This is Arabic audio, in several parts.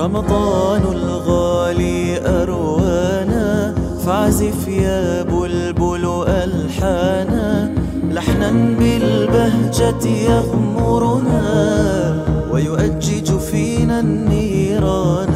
رمضان الغالي أروانا فاعزف يا بلبل ألحانا. لحنا بالبهجة يغمرنا ويؤجج فينا النيران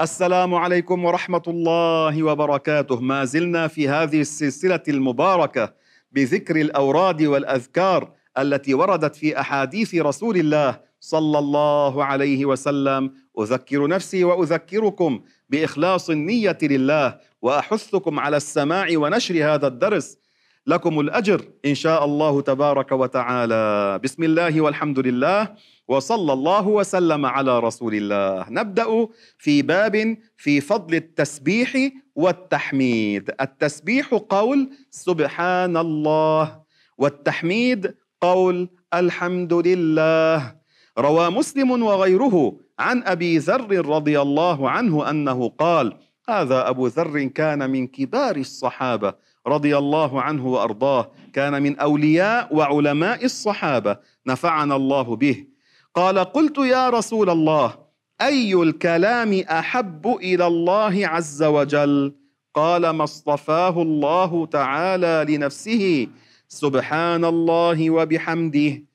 السلام عليكم ورحمة الله وبركاته. ما زلنا في هذه السلسلة المباركة بذكر الأوراد والأذكار التي وردت في أحاديث رسول الله صلى الله عليه وسلم أذكر نفسي وأذكركم بإخلاص النية لله وأحثكم على السماع ونشر هذا الدرس. لكم الأجر إن شاء الله تبارك وتعالى. بسم الله والحمد لله وصلى الله وسلم على رسول الله. نبدأ في باب في فضل التسبيح والتحميد. التسبيح قول سبحان الله والتحميد قول الحمد لله. روى مسلم وغيره عن أبي ذر رضي الله عنه أنه قال هذا أبو ذر كان من كبار الصحابة رضي الله عنه وأرضاه كان من أولياء وعلماء الصحابة نفعنا الله به. قال قلت يا رسول الله أي الكلام أحب إلى الله عز وجل؟ قال ما اصطفاه الله تعالى لنفسه سبحان الله وبحمده.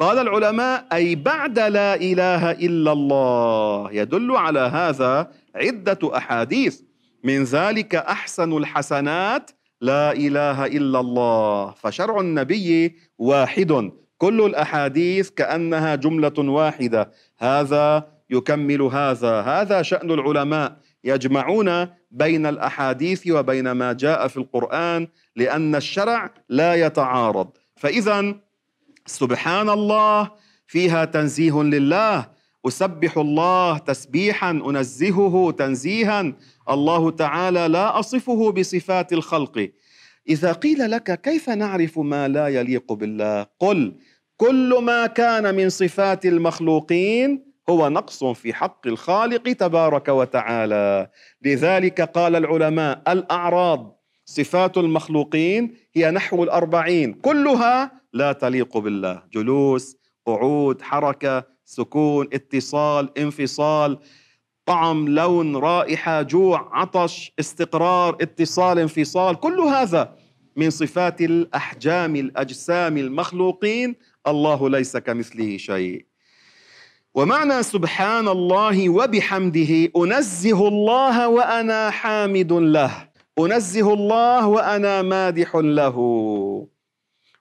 قال العلماء أي بعد لا إله إلا الله. يدل على هذا عدة أحاديث. من ذلك أحسن الحسنات لا إله إلا الله. فشرع النبي واحد. كل الأحاديث كأنها جملة واحدة. هذا يكمل هذا. هذا شأن العلماء. يجمعون بين الأحاديث وبين ما جاء في القرآن لأن الشرع لا يتعارض. فاذا سبحان الله فيها تنزيه لله. أسبح الله تسبيحا أنزهه تنزيها. الله تعالى لا أصفه بصفات الخلق. إذا قيل لك كيف نعرف ما لا يليق بالله؟ قل كل ما كان من صفات المخلوقين هو نقص في حق الخالق تبارك وتعالى. لذلك قال العلماء الأعراض صفات المخلوقين هي نحو الأربعين كلها لا تليق بالله. جلوس قعود حركة سكون اتصال انفصال طعم لون رائحة جوع عطش استقرار اتصال انفصال كل هذا من صفات الأحجام الأجسام المخلوقين. الله ليس كمثله شيء. ومعنى سبحان الله وبحمده أنزه الله وأنا حامد له. أنزه الله وأنا مادح له.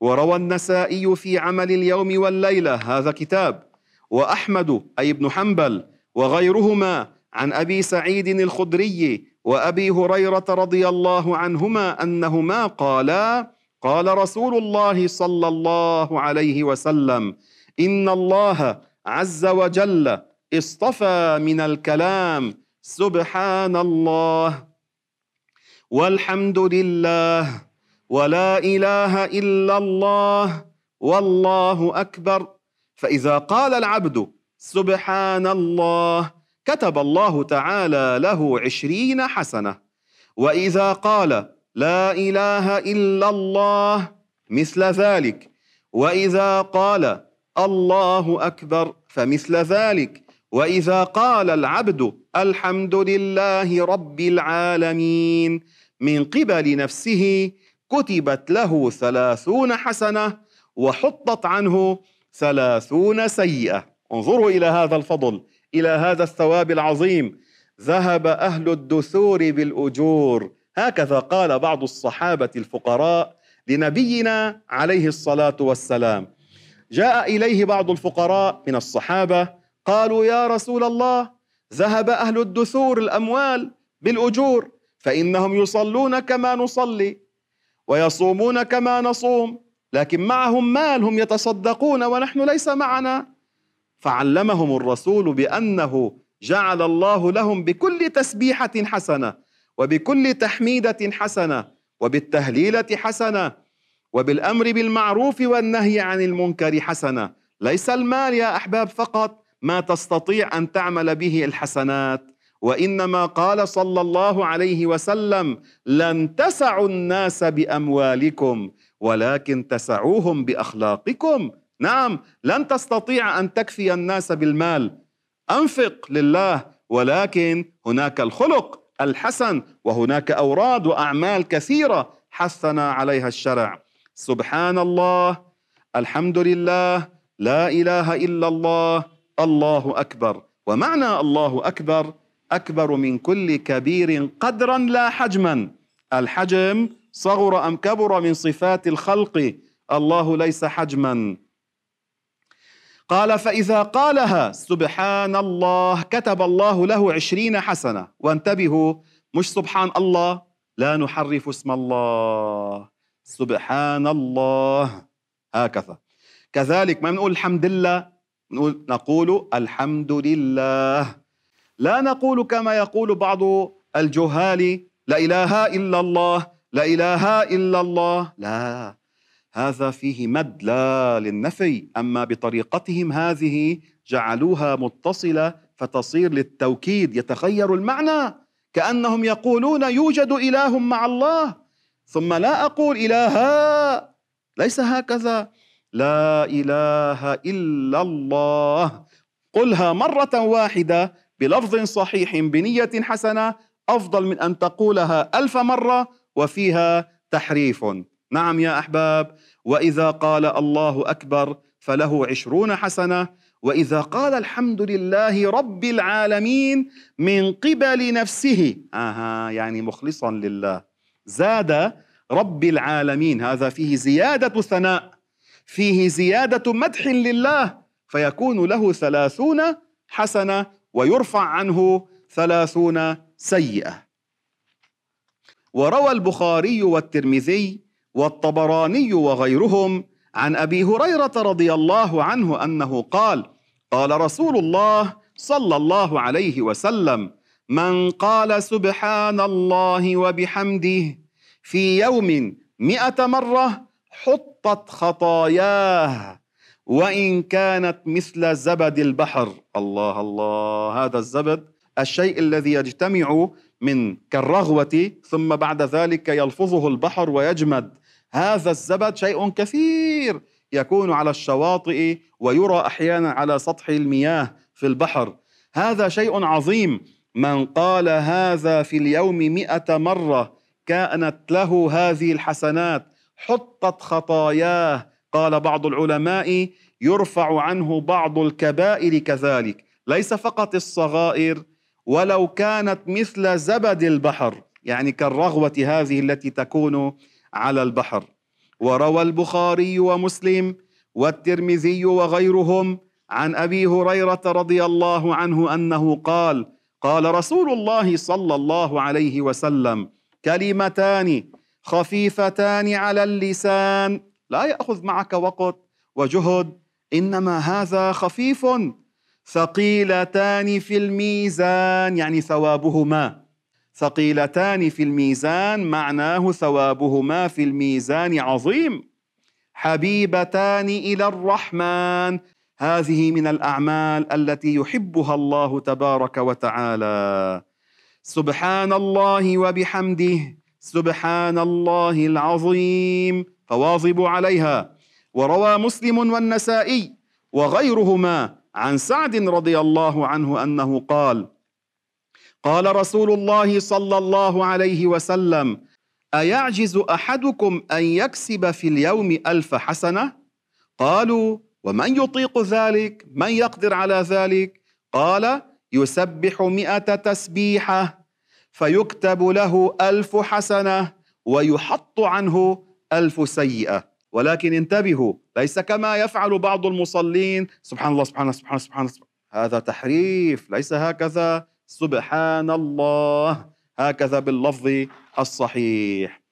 وروى النسائي في عمل اليوم والليلة هذا كتاب وأحمد أي ابن حنبل وغيرهما عن أبي سعيد الخدري وأبي هريرة رضي الله عنهما أنهما قالا قال رسول الله صلى الله عليه وسلم إن الله عز وجل اصطفى من الكلام سبحان الله. والحمد لله ولا إله إلا الله والله أكبر. فإذا قال العبد سبحان الله كتب الله تعالى له عشرين حسنة. وإذا قال لا إله إلا الله مثل ذلك. وإذا قال الله أكبر فمثل ذلك. وإذا قال العبد الحمد لله رب العالمين من قبل نفسه كتبت له ثلاثون حسنة وحطت عنه ثلاثون سيئة. انظروا إلى هذا الفضل إلى هذا الثواب العظيم. ذهب أهل الدثور بالأجور. هكذا قال بعض الصحابة الفقراء لنبينا عليه الصلاة والسلام. جاء إليه بعض الفقراء من الصحابة قالوا يا رسول الله ذهب أهل الدثور الأموال بالأجور فإنهم يصلون كما نصلي ويصومون كما نصوم لكن معهم مال هم يتصدقون ونحن ليس معنا. فعلمهم الرسول بأنه جعل الله لهم بكل تسبيحة حسنة وبكل تحميدة حسنة وبالتهليلة حسنة وبالأمر بالمعروف والنهي عن المنكر حسنة. ليس المال يا أحباب فقط ما تستطيع أن تعمل به الحسنات. وإنما قال صلى الله عليه وسلم لن تسعوا الناس بأموالكم ولكن تسعوهم بأخلاقكم. نعم لن تستطيع أن تكفي الناس بالمال. أنفق لله ولكن هناك الخلق الحسن وهناك أوراد وأعمال كثيرة حثنا عليها الشرع. سبحان الله الحمد لله لا إله إلا الله الله اكبر ومعنى الله اكبر اكبر من كل كبير قدرا لا حجما الحجم صغر ام كبر من صفات الخلق الله ليس حجما قال فإذا قالها سبحان الله كتب الله له عشرين حسنة وانتبهوا مش سبحان الله لا نحرف اسم الله سبحان الله هكذا كذلك ما نقول الحمد لله نقول, الحمد لله. لا نقول كما يقول بعض الجهال لا إله إلا الله لا إله إلا الله. لا هذا فيه مد لا للنفي. أما بطريقتهم هذه جعلوها متصلة فتصير للتوكيد يتغير المعنى. كأنهم يقولون يوجد إله مع الله ثم لا أقول الها ليس هكذا. لا إله إلا الله. قلها مرة واحدة بلفظ صحيح بنية حسنة أفضل من أن تقولها ألف مرة وفيها تحريف. نعم يا أحباب وإذا قال الله أكبر فله عشرون حسنة وإذا قال الحمد لله رب العالمين من قبل نفسه. آها يعني مخلصا لله. زاد رب العالمين هذا فيه زيادة ثناء. فيه زيادة مدح لله فيكون له ثلاثون حسنة ويرفع عنه ثلاثون سيئة. وروى البخاري والترمذي والطبراني وغيرهم عن أبي هريرة رضي الله عنه أنه قال قال رسول الله صلى الله عليه وسلم من قال سبحان الله وبحمده في يوم مئة مرة حطت خطاياه. وإن كانت مثل زبد البحر. الله الله هذا الزبد الشيء الذي يجتمع من كالرغوة ثم بعد ذلك يلفظه البحر ويجمد. هذا الزبد شيء كثير يكون على الشواطئ ويرى أحيانا على سطح المياه في البحر. هذا شيء عظيم. من قال هذا في اليوم مئة مرة كانت له هذه الحسنات. حطت خطاياه. قال بعض العلماء يرفع عنه بعض الكبائر كذلك. ليس فقط الصغائر ولو كانت مثل زبد البحر يعني كالرغوة هذه التي تكون على البحر. وروى البخاري ومسلم والترمذي وغيرهم عن أبي هريرة رضي الله عنه أنه قال قال رسول الله صلى الله عليه وسلم كلمتان خفيفتان على اللسان. لا يأخذ معك وقت وجهد إنما هذا خفيف. ثقيلتان في الميزان يعني ثوابهما. ثقيلتان في الميزان معناه ثوابهما في الميزان عظيم. حبيبتان إلى الرحمن. هذه من الأعمال التي يحبها الله تبارك وتعالى. سبحان الله وبحمده. سبحان الله العظيم فواظبوا عليها. وروى مسلم والنسائي وغيرهما عن سعد رضي الله عنه أنه قال قال رسول الله صلى الله عليه وسلم أيعجز أحدكم أن يكسب في اليوم ألف حسنة؟ قالوا ومن يطيق ذلك؟ من يقدر على ذلك؟ قال يسبح مئة تسبيحة. فيكتب له ألف حسنة ويحط عنه ألف سيئة. ولكن انتبهوا ليس كما يفعل بعض المصلين. سبحان الله سبحان الله سبحان الله سبحان الله هذا تحريف ليس هكذا. سبحان الله. هكذا باللفظ الصحيح.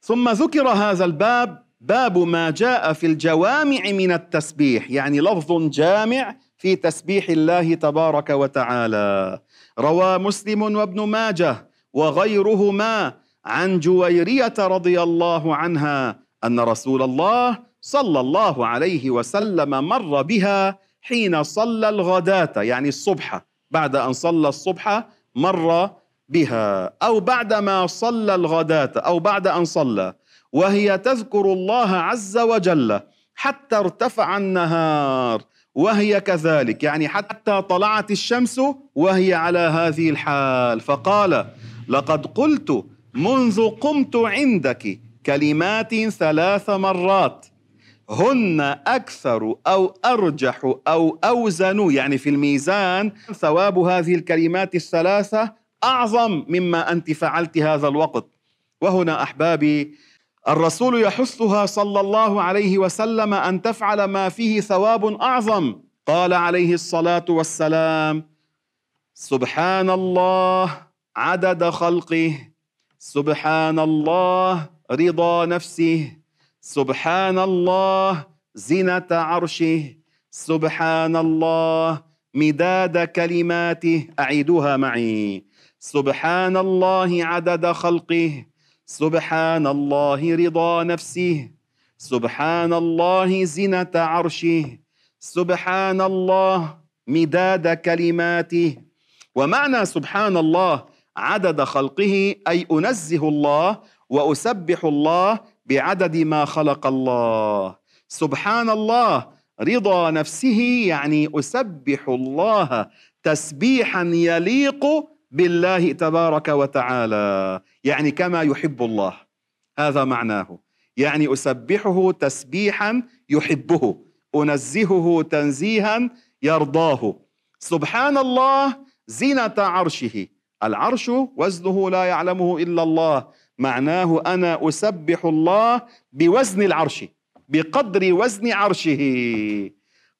ثم ذكر هذا الباب باب ما جاء في الجوامع من التسبيح. يعني لفظ جامع في تسبيح الله تبارك وتعالى. روى مسلم وابن ماجه وغيرهما عن جويرية رضي الله عنها أن رسول الله صلى الله عليه وسلم مر بها حين صلى الغداة يعني الصبح. بعد أن صلى الصبح مر بها. أو بعدما صلى الغداة أو بعد أن صلى. وهي تذكر الله عز وجل حتى ارتفع النهار. وهي كذلك يعني حتى طلعت الشمس وهي على هذه الحال. فقال لقد قلت منذ قمت عندك كلمات ثلاث مرات. هن أكثر أو أرجح أو أوزن يعني في الميزان ثواب هذه الكلمات الثلاثة أعظم مما أنت فعلت هذا الوقت. وهنا أحبابي الرسول يحثها صلى الله عليه وسلم أن تفعل ما فيه ثواب أعظم. قال عليه الصلاة والسلام سبحان الله عدد خلقه. سبحان الله رضا نفسه. سبحان الله زنة عرشه. سبحان الله مداد كلماته. أعيدوها معي. سبحان الله عدد خلقه. سبحان الله رضا نفسه. سبحان الله زنة عرشه. سبحان الله مداد كلماته. ومعنى سبحان الله عدد خلقه أي أنزه الله وأسبح الله بعدد ما خلق الله. سبحان الله رضا نفسه يعني أسبح الله تسبيحا يليق بالله تبارك وتعالى. يعني كما يحب الله. هذا معناه. يعني أسبحه تسبيحا يحبه. أنزهه تنزيها يرضاه. سبحان الله زينه عرشه. العرش وزنه لا يعلمه إلا الله. معناه أنا أسبح الله بوزن العرش بقدر وزن عرشه.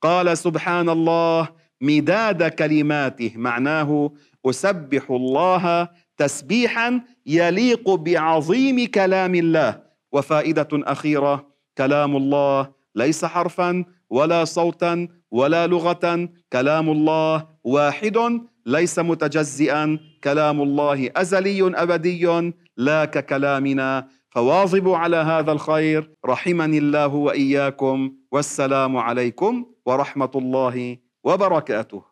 قال سبحان الله مداد كلماته. معناه أسبح الله تسبيحا يليق بعظيم كلام الله. وفائدة أخيرة كلام الله ليس حرفا ولا صوتا ولا لغة كلام الله واحد ليس متجزئا كلام الله أزلي أبدي لا ككلامنا. فواظبوا على هذا الخير رحمني الله وإياكم والسلام عليكم ورحمة الله وبركاته.